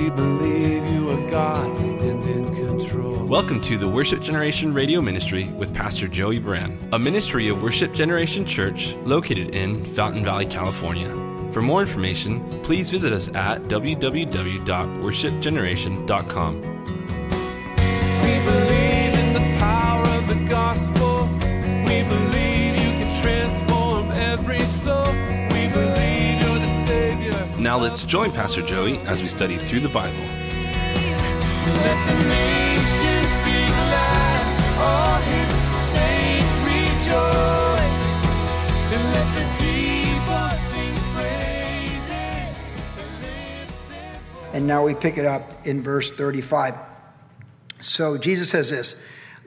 we believe you are God and in control. Welcome to the Worship Generation Radio Ministry with Pastor Joey Buran, a ministry of Worship Generation Church located in Fountain Valley, California. For more information, please visit us at www.worshipgeneration.com. Now let's join Pastor Joey as we study through the Bible. Let the nations be glad. All his saints rejoice. And let the people sing praises. And now we pick it up in verse 35. So Jesus says this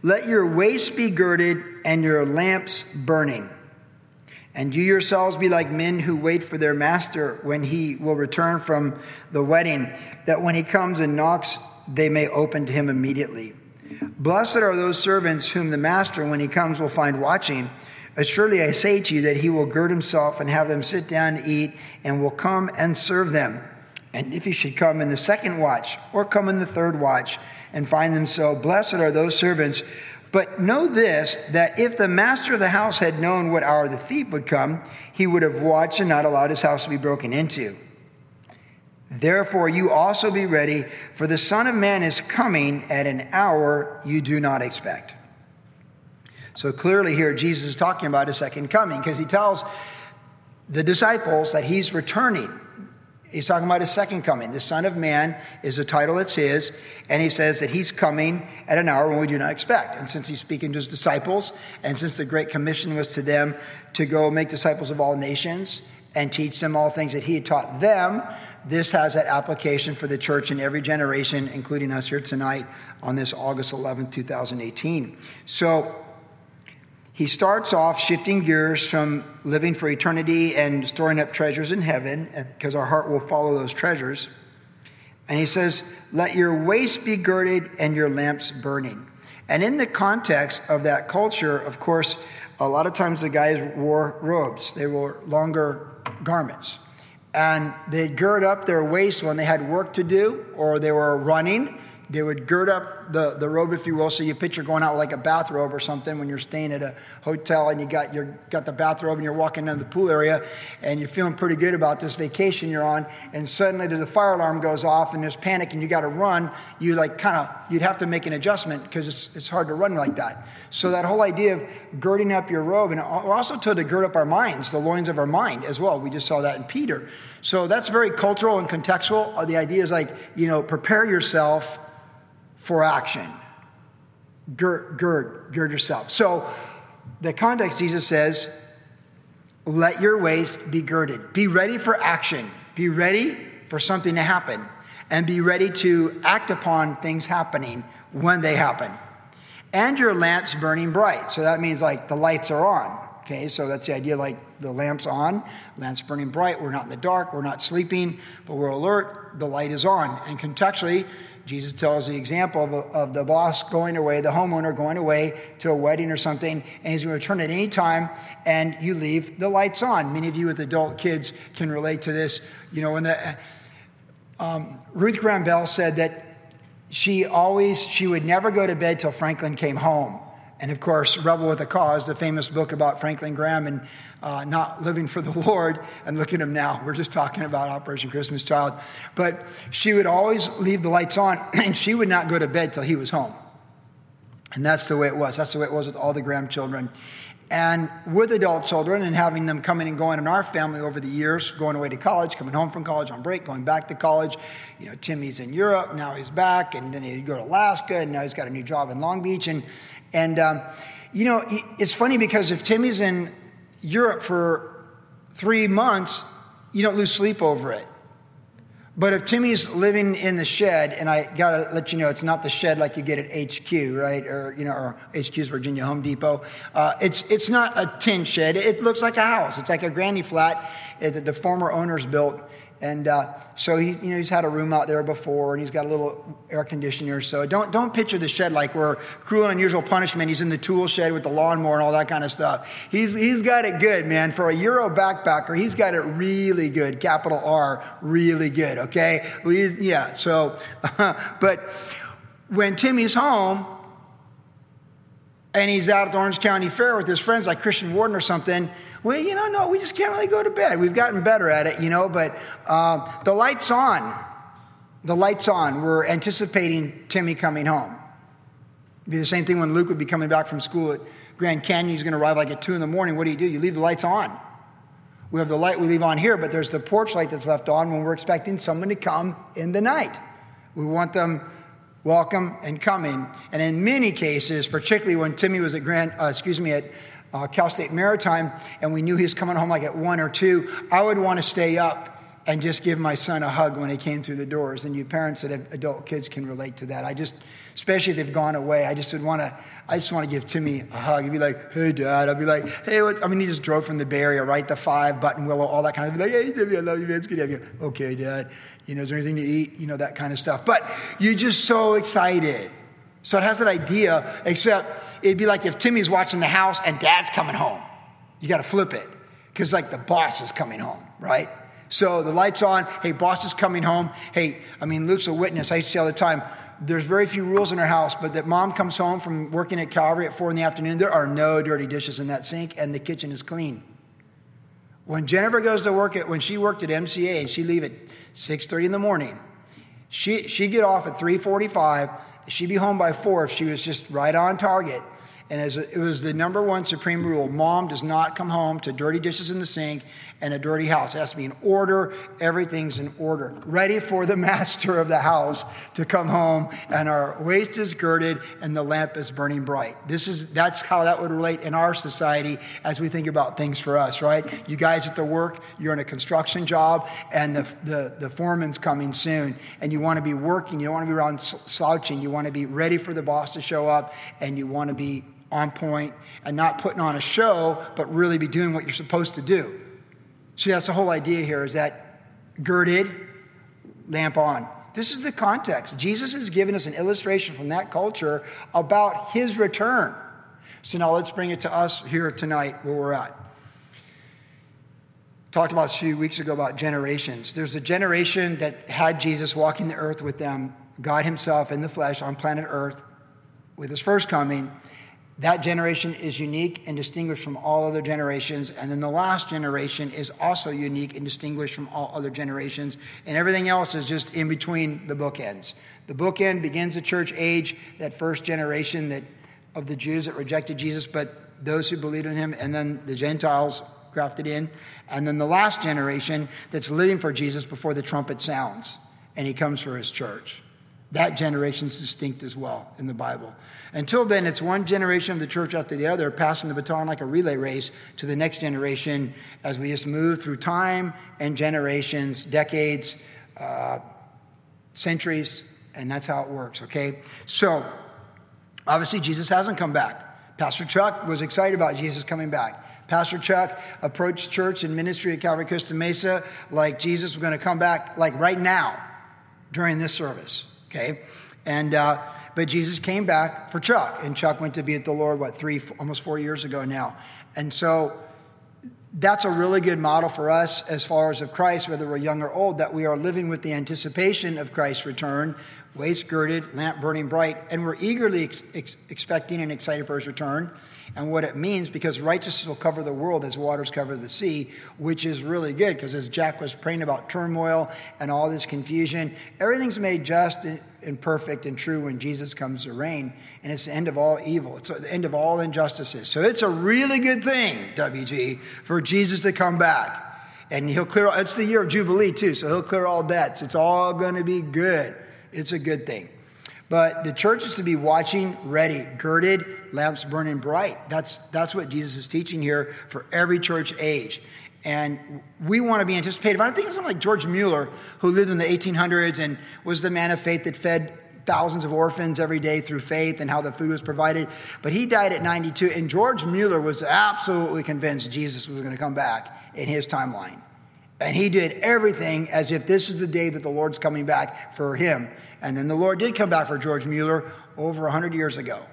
Let your waist be girded and your lamps burning. And you yourselves be like men who wait for their master when he will return from the wedding, that when he comes and knocks, they may open to him immediately. Blessed are those servants whom the master, when he comes, will find watching. Assuredly, I say to you that he will gird himself and have them sit down to eat, and will come and serve them. And if he should come in the second watch, or come in the third watch, and find them so, blessed are those servants. But know this that if the master of the house had known what hour the thief would come, he would have watched and not allowed his house to be broken into. Therefore, you also be ready, for the Son of Man is coming at an hour you do not expect. So clearly, here Jesus is talking about a second coming because he tells the disciples that he's returning. He's talking about his second coming. The Son of Man is a title that's his, and he says that he's coming at an hour when we do not expect. And since he's speaking to his disciples, and since the Great Commission was to them to go make disciples of all nations and teach them all things that he had taught them, this has that application for the church in every generation, including us here tonight on this August 11, 2018. So he starts off shifting gears from living for eternity and storing up treasures in heaven, because our heart will follow those treasures. And he says, Let your waist be girded and your lamps burning. And in the context of that culture, of course, a lot of times the guys wore robes, they wore longer garments. And they'd gird up their waist when they had work to do or they were running. They would gird up the, the robe, if you will. So you picture going out like a bathrobe or something when you're staying at a hotel and you got your got the bathrobe and you're walking into the pool area and you're feeling pretty good about this vacation you're on, and suddenly the fire alarm goes off and there's panic and you got to run. You like kind of you'd have to make an adjustment because it's, it's hard to run like that. So that whole idea of girding up your robe, and we're also told to gird up our minds, the loins of our mind as well. We just saw that in Peter. So that's very cultural and contextual. Uh, The idea is like you know prepare yourself for action. Gird, gird, gird yourself. So, the context, Jesus says, let your waist be girded. Be ready for action. Be ready for something to happen. And be ready to act upon things happening when they happen. And your lamps burning bright. So that means like the lights are on. Okay, so that's the idea like the lamp's on, lamps burning bright. We're not in the dark, we're not sleeping, but we're alert. The light is on. And contextually, Jesus tells the example of, of, the boss going away, the homeowner going away to a wedding or something, and he's going to return at any time, and you leave the lights on. Many of you with adult kids can relate to this. You know, when the um, Ruth Graham Bell said that she always she would never go to bed till Franklin came home. And of course, Rebel with a Cause, the famous book about Franklin Graham and uh, not living for the Lord. And look at him now. We're just talking about Operation Christmas Child. But she would always leave the lights on, and she would not go to bed till he was home. And that's the way it was. That's the way it was with all the Graham children. And with adult children and having them coming and going in our family over the years, going away to college, coming home from college on break, going back to college. You know, Timmy's in Europe, now he's back, and then he'd go to Alaska, and now he's got a new job in Long Beach. And, and um, you know, it's funny because if Timmy's in Europe for three months, you don't lose sleep over it. But if Timmy's living in the shed, and I gotta let you know, it's not the shed like you get at HQ, right? Or you know, or HQ's Virginia Home Depot. Uh, it's it's not a tin shed. It looks like a house. It's like a granny flat that the former owners built And uh, so he, you know, he's had a room out there before, and he's got a little air conditioner. So don't don't picture the shed like we're cruel and unusual punishment. He's in the tool shed with the lawnmower and all that kind of stuff. He's he's got it good, man. For a Euro backpacker, he's got it really good. Capital R, really good. Okay, we, yeah. So, but when Timmy's home and he's out at the Orange County Fair with his friends like Christian Warden or something, well, you know, no, we just can't really go to bed. We've gotten better at it, you know, but uh, the light's on. The light's on. We're anticipating Timmy coming home. It'd be the same thing when Luke would be coming back from school at Grand Canyon. He's going to arrive like at 2 in the morning. What do you do? You leave the lights on. We have the light we leave on here, but there's the porch light that's left on when we're expecting someone to come in the night. We want them welcome and coming. And in many cases, particularly when Timmy was at Grand, uh, excuse me, at uh, Cal State Maritime, and we knew he was coming home like at one or two, I would want to stay up and just give my son a hug when he came through the doors. And you parents that have adult kids can relate to that. I just, especially if they've gone away, I just would want to, I just want to give Timmy a hug. He'd be like, hey, dad. I'd be like, hey, what's, I mean, he just drove from the Bay Area, right? The five, Buttonwillow, all that kind of, I'd be like, hey, Timmy, I love you, man. It's good to have you. Okay, dad. You know, is there anything to eat? You know, that kind of stuff. But you're just so excited. So it has that idea, except it'd be like if Timmy's watching the house and dad's coming home. You got to flip it because, like, the boss is coming home, right? So the light's on. Hey, boss is coming home. Hey, I mean, Luke's a witness. I say all the time, there's very few rules in our house, but that mom comes home from working at Calvary at four in the afternoon, there are no dirty dishes in that sink, and the kitchen is clean. When Jennifer goes to work at, when she worked at MCA and she leave at 6.30 in the morning, she, she'd get off at 3.45. She'd be home by 4 if she was just right on target. And as it was the number one supreme rule mom does not come home to dirty dishes in the sink and a dirty house. It has to be in order. Everything's in order. Ready for the master of the house to come home, and our waist is girded and the lamp is burning bright. This is that's how that would relate in our society as we think about things for us, right? You guys at the work, you're in a construction job, and the, the, the foreman's coming soon, and you want to be working, you don't want to be around slouching, you want to be ready for the boss to show up, and you want to be on point and not putting on a show, but really be doing what you're supposed to do. See, that's the whole idea here is that girded, lamp on. This is the context. Jesus has given us an illustration from that culture about his return. So now let's bring it to us here tonight where we're at. Talked about a few weeks ago about generations. There's a generation that had Jesus walking the earth with them, God Himself in the flesh on planet Earth with His first coming. That generation is unique and distinguished from all other generations. And then the last generation is also unique and distinguished from all other generations. And everything else is just in between the bookends. The bookend begins the church age, that first generation that, of the Jews that rejected Jesus, but those who believed in him, and then the Gentiles grafted in. And then the last generation that's living for Jesus before the trumpet sounds, and he comes for his church. That generation's distinct as well in the Bible. Until then, it's one generation of the church after the other, passing the baton like a relay race to the next generation as we just move through time and generations, decades, uh, centuries, and that's how it works, okay? So, obviously, Jesus hasn't come back. Pastor Chuck was excited about Jesus coming back. Pastor Chuck approached church and ministry at Calvary Costa Mesa like Jesus was going to come back, like right now during this service, okay? And, uh, but Jesus came back for Chuck, and Chuck went to be at the Lord, what, three, almost four years ago now. And so that's a really good model for us as far as of Christ, whether we're young or old, that we are living with the anticipation of Christ's return, waist girded, lamp burning bright, and we're eagerly ex- ex- expecting and excited for his return and what it means because righteousness will cover the world as waters cover the sea, which is really good because as Jack was praying about turmoil and all this confusion, everything's made just and, and perfect and true when Jesus comes to reign, and it's the end of all evil. It's the end of all injustices. So it's a really good thing, WG, for Jesus to come back. And he'll clear, it's the year of Jubilee too, so he'll clear all debts. It's all going to be good. It's a good thing. But the church is to be watching, ready, girded, lamps burning bright. That's, that's what Jesus is teaching here for every church age. And we want to be anticipative. I think of someone like George Mueller, who lived in the 1800s and was the man of faith that fed thousands of orphans every day through faith and how the food was provided. But he died at 92, and George Mueller was absolutely convinced Jesus was going to come back in his timeline. And he did everything as if this is the day that the Lord's coming back for him. And then the Lord did come back for George Mueller over 100 years ago.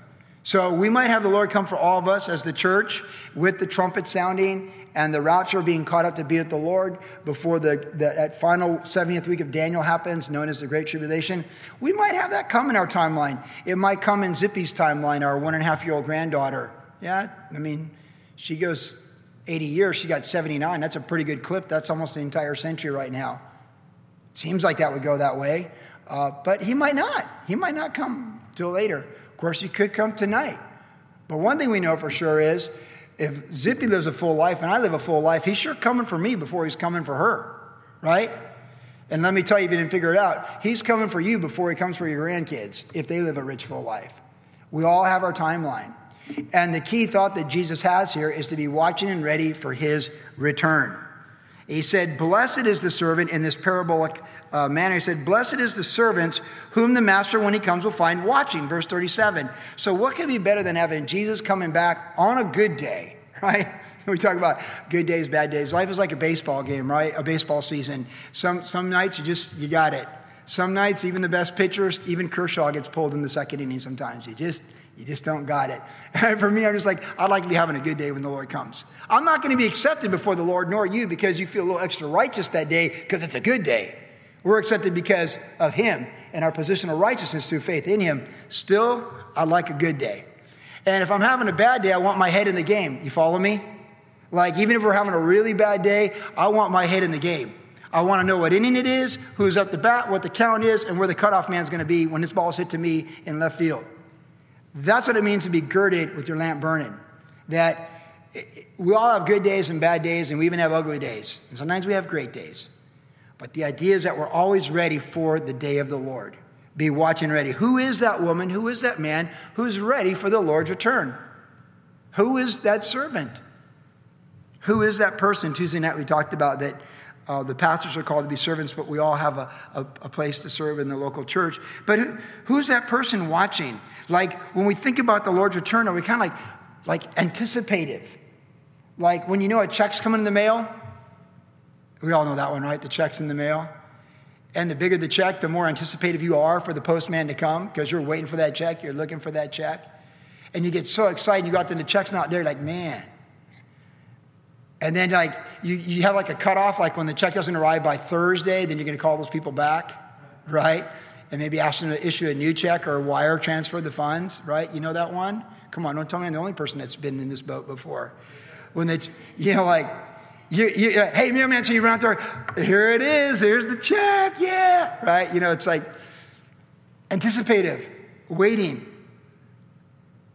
So we might have the Lord come for all of us as the church with the trumpet sounding and the rapture being caught up to be with the Lord before the, the that final 70th week of Daniel happens, known as the Great Tribulation. We might have that come in our timeline. It might come in Zippy's timeline, our one and a half year old granddaughter. Yeah, I mean, she goes 80 years, she got 79. That's a pretty good clip. That's almost the entire century right now. Seems like that would go that way. Uh, but he might not. He might not come till later. Of course, he could come tonight. But one thing we know for sure is if Zippy lives a full life and I live a full life, he's sure coming for me before he's coming for her, right? And let me tell you, if you didn't figure it out, he's coming for you before he comes for your grandkids if they live a rich, full life. We all have our timeline. And the key thought that Jesus has here is to be watching and ready for his return. He said, Blessed is the servant in this parabolic uh, manner. He said, Blessed is the servants whom the master, when he comes, will find watching. Verse 37. So, what can be better than having Jesus coming back on a good day, right? We talk about good days, bad days. Life is like a baseball game, right? A baseball season. Some, some nights you just, you got it. Some nights, even the best pitchers, even Kershaw gets pulled in the second inning sometimes. You just, you just don't got it. For me, I'm just like, I'd like to be having a good day when the Lord comes. I'm not going to be accepted before the Lord, nor you, because you feel a little extra righteous that day because it's a good day. We're accepted because of Him and our position of righteousness through faith in Him. Still, I'd like a good day. And if I'm having a bad day, I want my head in the game. You follow me? Like, even if we're having a really bad day, I want my head in the game. I want to know what inning it is, who's up the bat, what the count is, and where the cutoff man's going to be when this ball's hit to me in left field. That's what it means to be girded with your lamp burning. That we all have good days and bad days, and we even have ugly days. And sometimes we have great days. But the idea is that we're always ready for the day of the Lord. Be watching ready. Who is that woman? Who is that man who's ready for the Lord's return? Who is that servant? Who is that person? Tuesday night we talked about that uh, the pastors are called to be servants, but we all have a, a, a place to serve in the local church. But who, who's that person watching? Like when we think about the Lord's return, are we kind of like, like anticipative? Like when you know a check's coming in the mail? We all know that one, right? The check's in the mail. And the bigger the check, the more anticipative you are for the postman to come because you're waiting for that check, you're looking for that check. And you get so excited, you got there, the check's not there, like, man. And then, like, you, you have like a cutoff, like when the check doesn't arrive by Thursday, then you're going to call those people back, right? and maybe ask them to issue a new check or wire transfer the funds, right? You know that one? Come on, don't tell me I'm the only person that's been in this boat before. When they, you know, like, you, you, uh, hey, mailman, so you run out there, here it is, here's the check, yeah, right? You know, it's like anticipative, waiting.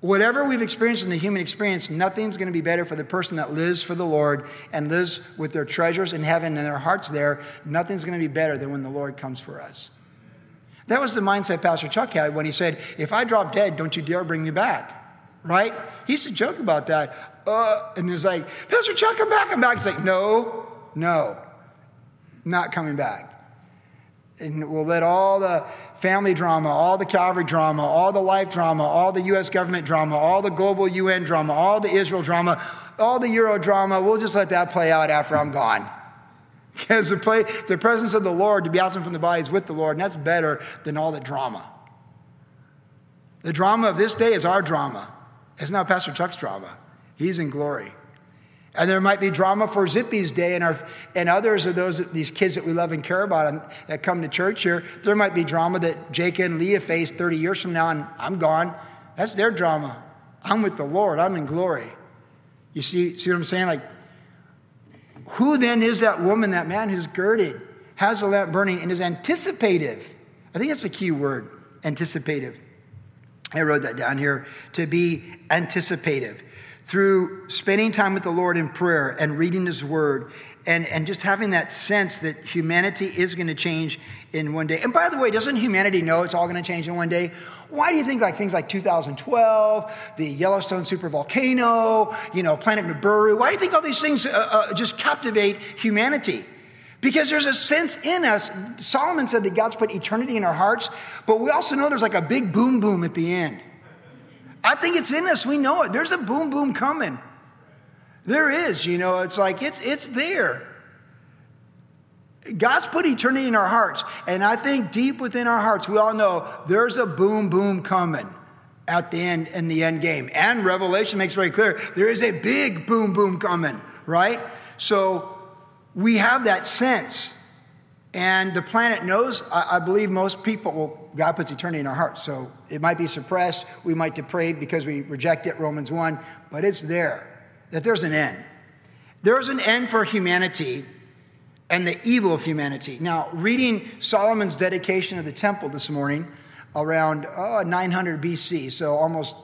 Whatever we've experienced in the human experience, nothing's going to be better for the person that lives for the Lord and lives with their treasures in heaven and their hearts there. Nothing's going to be better than when the Lord comes for us. That was the mindset Pastor Chuck had when he said, If I drop dead, don't you dare bring me back. Right? He used to joke about that. Uh, and there's like, Pastor Chuck, I'm back, I'm back. He's like, No, no, not coming back. And we'll let all the family drama, all the Calvary drama, all the life drama, all the U.S. government drama, all the global UN drama, all the Israel drama, all the Euro drama, we'll just let that play out after I'm gone. Because the, play, the presence of the Lord, to be absent from the body, is with the Lord, and that's better than all the drama. The drama of this day is our drama. It's not Pastor Chuck's drama. He's in glory. And there might be drama for Zippy's day and, our, and others of those these kids that we love and care about and that come to church here. There might be drama that Jake and Leah face 30 years from now, and I'm gone. That's their drama. I'm with the Lord. I'm in glory. You see, see what I'm saying? Like who then is that woman, that man who's girded, has a lamp burning, and is anticipative? I think that's a key word anticipative. I wrote that down here to be anticipative. Through spending time with the Lord in prayer and reading His Word and, and just having that sense that humanity is going to change in one day. And by the way, doesn't humanity know it's all going to change in one day? Why do you think like things like 2012, the Yellowstone supervolcano, you know, Planet Nibiru, why do you think all these things uh, uh, just captivate humanity? Because there's a sense in us. Solomon said that God's put eternity in our hearts, but we also know there's like a big boom boom at the end. I think it's in us. We know it. There's a boom boom coming. There is, you know, it's like it's it's there. God's put eternity in our hearts. And I think deep within our hearts, we all know there's a boom, boom coming at the end in the end game. And Revelation makes very clear there is a big boom, boom coming, right? So we have that sense. And the planet knows, I, I believe most people, God puts eternity in our hearts. So it might be suppressed. We might deprave because we reject it, Romans 1, but it's there, that there's an end. There's an end for humanity and the evil of humanity. Now, reading Solomon's dedication of the temple this morning around uh, oh, 900 BC, so almost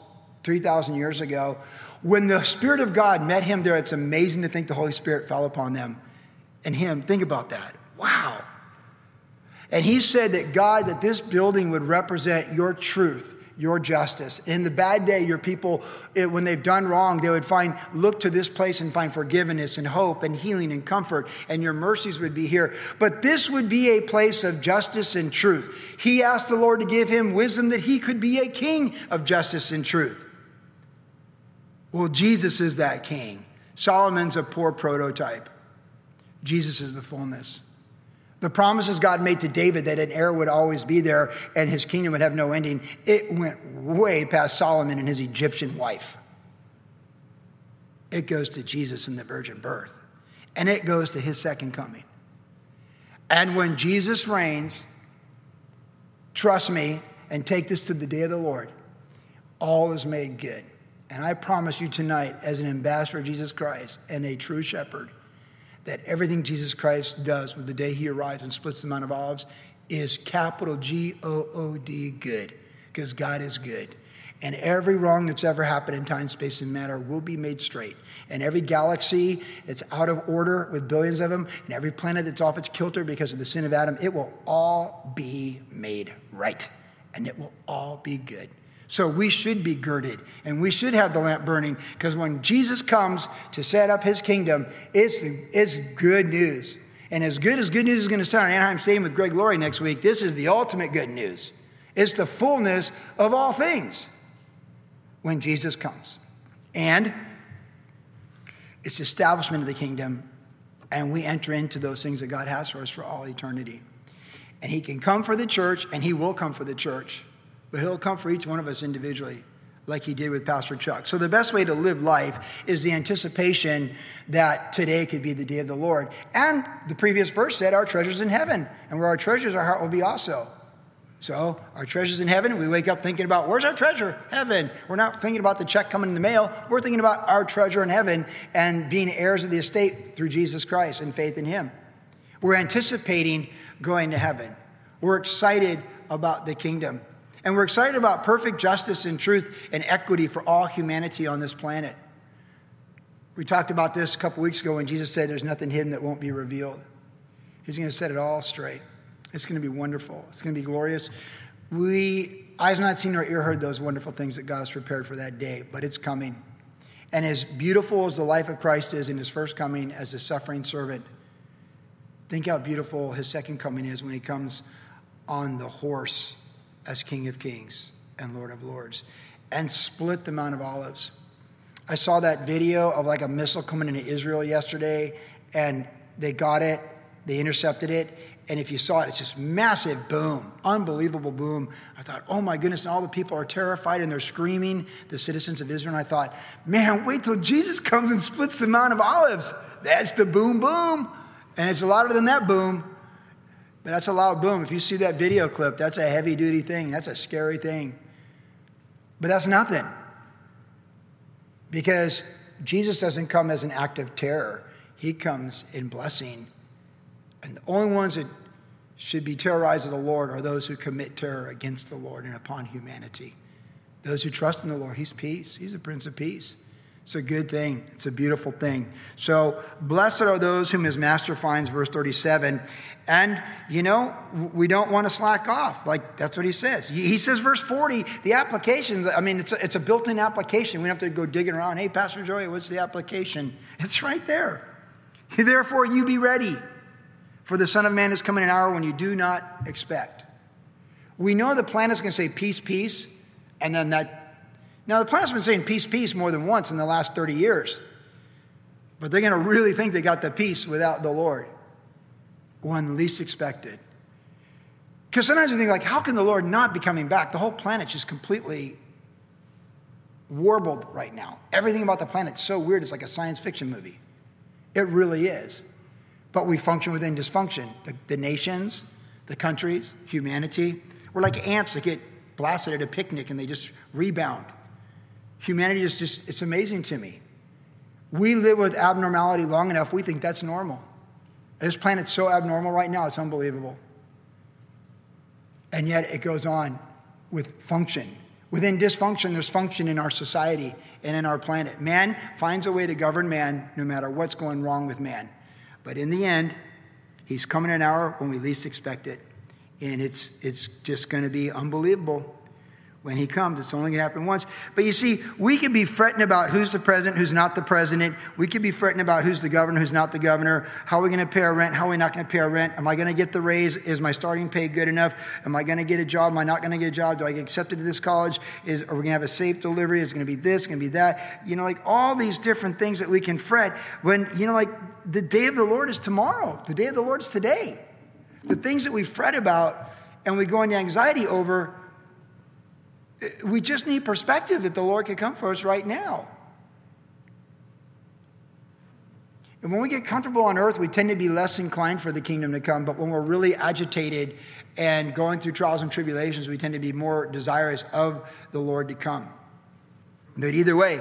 3,000 years ago, when the Spirit of God met him there, it's amazing to think the Holy Spirit fell upon them and him. Think about that. Wow. And he said that God, that this building would represent your truth, your justice. In the bad day, your people, it, when they've done wrong, they would find, look to this place and find forgiveness and hope and healing and comfort, and your mercies would be here. But this would be a place of justice and truth. He asked the Lord to give him wisdom that he could be a king of justice and truth. Well, Jesus is that king. Solomon's a poor prototype. Jesus is the fullness. The promises God made to David that an heir would always be there and his kingdom would have no ending, it went way past Solomon and his Egyptian wife. It goes to Jesus and the virgin birth, and it goes to his second coming. And when Jesus reigns, trust me and take this to the day of the Lord, all is made good. And I promise you tonight, as an ambassador of Jesus Christ and a true shepherd, that everything Jesus Christ does with the day he arrives and splits the Mount of Olives is capital G O O D good, because God is good. And every wrong that's ever happened in time, space, and matter will be made straight. And every galaxy that's out of order with billions of them, and every planet that's off its kilter because of the sin of Adam, it will all be made right. And it will all be good. So we should be girded and we should have the lamp burning because when Jesus comes to set up his kingdom, it's, it's good news. And as good as good news is going to sound at Anaheim Stadium with Greg Laurie next week, this is the ultimate good news. It's the fullness of all things when Jesus comes. And it's the establishment of the kingdom, and we enter into those things that God has for us for all eternity. And He can come for the church, and He will come for the church but He'll come for each one of us individually, like He did with Pastor Chuck. So, the best way to live life is the anticipation that today could be the day of the Lord. And the previous verse said, Our treasures in heaven, and where our treasures, our heart will be also. So, our treasures in heaven, we wake up thinking about where's our treasure? Heaven. We're not thinking about the check coming in the mail. We're thinking about our treasure in heaven and being heirs of the estate through Jesus Christ and faith in Him. We're anticipating going to heaven. We're excited about the kingdom. And we're excited about perfect justice and truth and equity for all humanity on this planet. We talked about this a couple weeks ago when Jesus said there's nothing hidden that won't be revealed. He's going to set it all straight. It's going to be wonderful. It's going to be glorious. We, eyes not seen nor ear heard those wonderful things that God has prepared for that day, but it's coming. And as beautiful as the life of Christ is in his first coming as a suffering servant, think how beautiful his second coming is when he comes on the horse as King of Kings and Lord of Lords and split the Mount of Olives. I saw that video of like a missile coming into Israel yesterday, and they got it, they intercepted it, and if you saw it, it's this massive boom, unbelievable boom. I thought, oh my goodness, and all the people are terrified and they're screaming, the citizens of Israel. And I thought, man, wait till Jesus comes and splits the Mount of Olives. That's the boom, boom. And it's louder than that boom. But that's a loud boom. If you see that video clip, that's a heavy duty thing. That's a scary thing. But that's nothing. Because Jesus doesn't come as an act of terror, He comes in blessing. And the only ones that should be terrorized of the Lord are those who commit terror against the Lord and upon humanity. Those who trust in the Lord, He's peace. He's a Prince of Peace. It's a good thing. It's a beautiful thing. So, blessed are those whom his master finds, verse 37. And, you know, we don't want to slack off. Like, that's what he says. He says, verse 40, the applications, I mean, it's a, it's a built in application. We don't have to go digging around. Hey, Pastor Joey, what's the application? It's right there. Therefore, you be ready, for the Son of Man is coming an hour when you do not expect. We know the plan is going to say peace, peace, and then that now, the planet's been saying peace, peace more than once in the last 30 years. But they're going to really think they got the peace without the Lord. when least expected. Because sometimes we think, like, how can the Lord not be coming back? The whole planet's just completely warbled right now. Everything about the planet's so weird, it's like a science fiction movie. It really is. But we function within dysfunction. The, the nations, the countries, humanity. We're like ants that get blasted at a picnic and they just rebound. Humanity is just, it's amazing to me. We live with abnormality long enough, we think that's normal. This planet's so abnormal right now, it's unbelievable. And yet it goes on with function. Within dysfunction, there's function in our society and in our planet. Man finds a way to govern man no matter what's going wrong with man. But in the end, he's coming an hour when we least expect it. And it's, it's just going to be unbelievable when he comes. It's only going to happen once. But you see, we could be fretting about who's the president, who's not the president. We could be fretting about who's the governor, who's not the governor. How are we going to pay our rent? How are we not going to pay our rent? Am I going to get the raise? Is my starting pay good enough? Am I going to get a job? Am I not going to get a job? Do I get accepted to this college? Is, are we going to have a safe delivery? Is it going to be this? Going to be that? You know, like all these different things that we can fret when, you know, like the day of the Lord is tomorrow. The day of the Lord is today. The things that we fret about and we go into anxiety over we just need perspective that the Lord could come for us right now. And when we get comfortable on earth, we tend to be less inclined for the kingdom to come. But when we're really agitated and going through trials and tribulations, we tend to be more desirous of the Lord to come. But either way,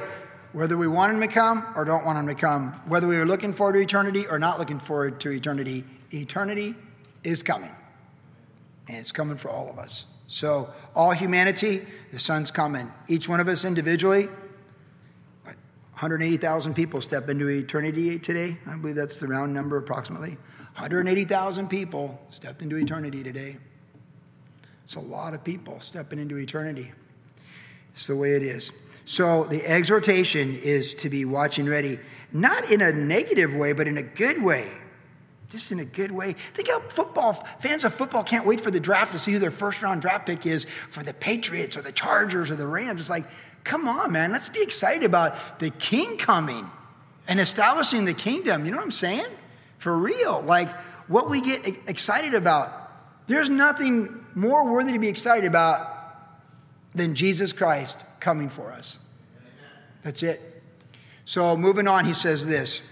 whether we want him to come or don't want him to come, whether we are looking forward to eternity or not looking forward to eternity, eternity is coming. And it's coming for all of us. So, all humanity, the Son's coming. Each one of us individually, 180,000 people step into eternity today. I believe that's the round number, approximately. 180,000 people stepped into eternity today. It's a lot of people stepping into eternity. It's the way it is. So, the exhortation is to be watching ready, not in a negative way, but in a good way just in a good way. Think how football fans of football can't wait for the draft to see who their first round draft pick is for the Patriots or the Chargers or the Rams. It's like, come on, man, let's be excited about the king coming and establishing the kingdom. You know what I'm saying? For real. Like what we get excited about. There's nothing more worthy to be excited about than Jesus Christ coming for us. That's it. So moving on, he says this.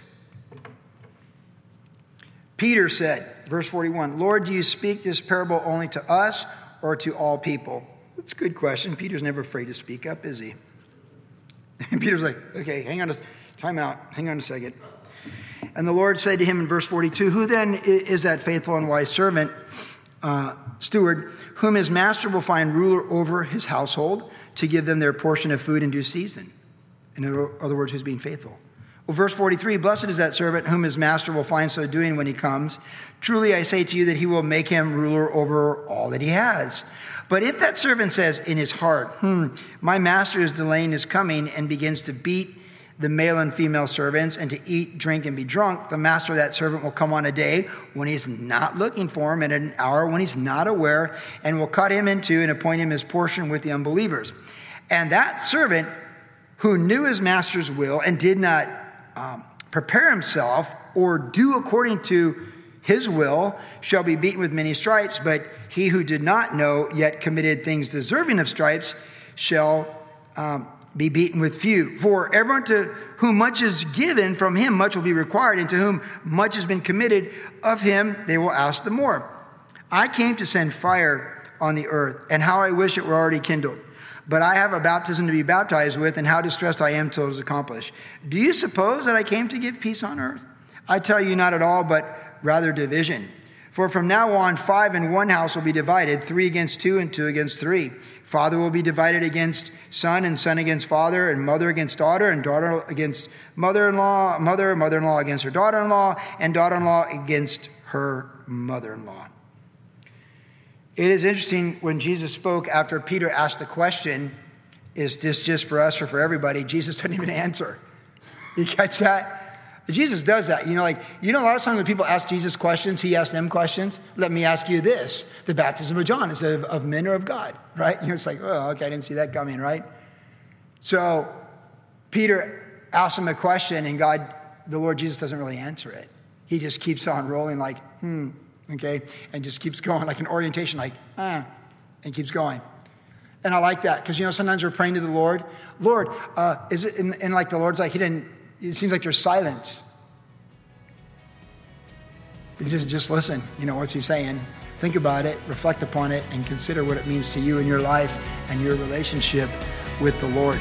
Peter said, verse 41, Lord, do you speak this parable only to us or to all people? That's a good question. Peter's never afraid to speak up, is he? And Peter's like, okay, hang on a time out. Hang on a second. And the Lord said to him in verse 42, Who then is that faithful and wise servant, uh, steward, whom his master will find ruler over his household to give them their portion of food in due season? In other words, who's being faithful? Well, verse 43 Blessed is that servant whom his master will find so doing when he comes. Truly I say to you that he will make him ruler over all that he has. But if that servant says in his heart, Hmm, my master is delaying his coming, and begins to beat the male and female servants and to eat, drink, and be drunk, the master of that servant will come on a day when he's not looking for him and an hour when he's not aware, and will cut him in two and appoint him his portion with the unbelievers. And that servant who knew his master's will and did not um, prepare himself or do according to his will shall be beaten with many stripes, but he who did not know yet committed things deserving of stripes shall um, be beaten with few. For everyone to whom much is given from him, much will be required, and to whom much has been committed of him, they will ask the more. I came to send fire on the earth, and how I wish it were already kindled. But I have a baptism to be baptized with, and how distressed I am till it is accomplished. Do you suppose that I came to give peace on earth? I tell you, not at all, but rather division. For from now on, five in one house will be divided, three against two, and two against three. Father will be divided against son, and son against father, and mother against daughter, and daughter against mother in law, mother, mother in law against her daughter in law, and daughter in law against her mother in law. It is interesting when Jesus spoke after Peter asked the question, Is this just for us or for everybody? Jesus didn't even answer. You catch that? Jesus does that. You know, like, you know, a lot of times when people ask Jesus questions, he asks them questions. Let me ask you this the baptism of John is of, of men or of God, right? You know, it's like, oh, okay, I didn't see that coming, right? So Peter asks him a question, and God, the Lord Jesus, doesn't really answer it. He just keeps on rolling, like, hmm, okay, and just keeps going like an orientation, like, ah, and keeps going. And I like that because, you know, sometimes we're praying to the Lord. Lord, uh, is it, and, and like the Lord's like, He didn't, it seems like there's silence. Just, just listen. You know, what's He saying? Think about it, reflect upon it, and consider what it means to you in your life and your relationship with the Lord.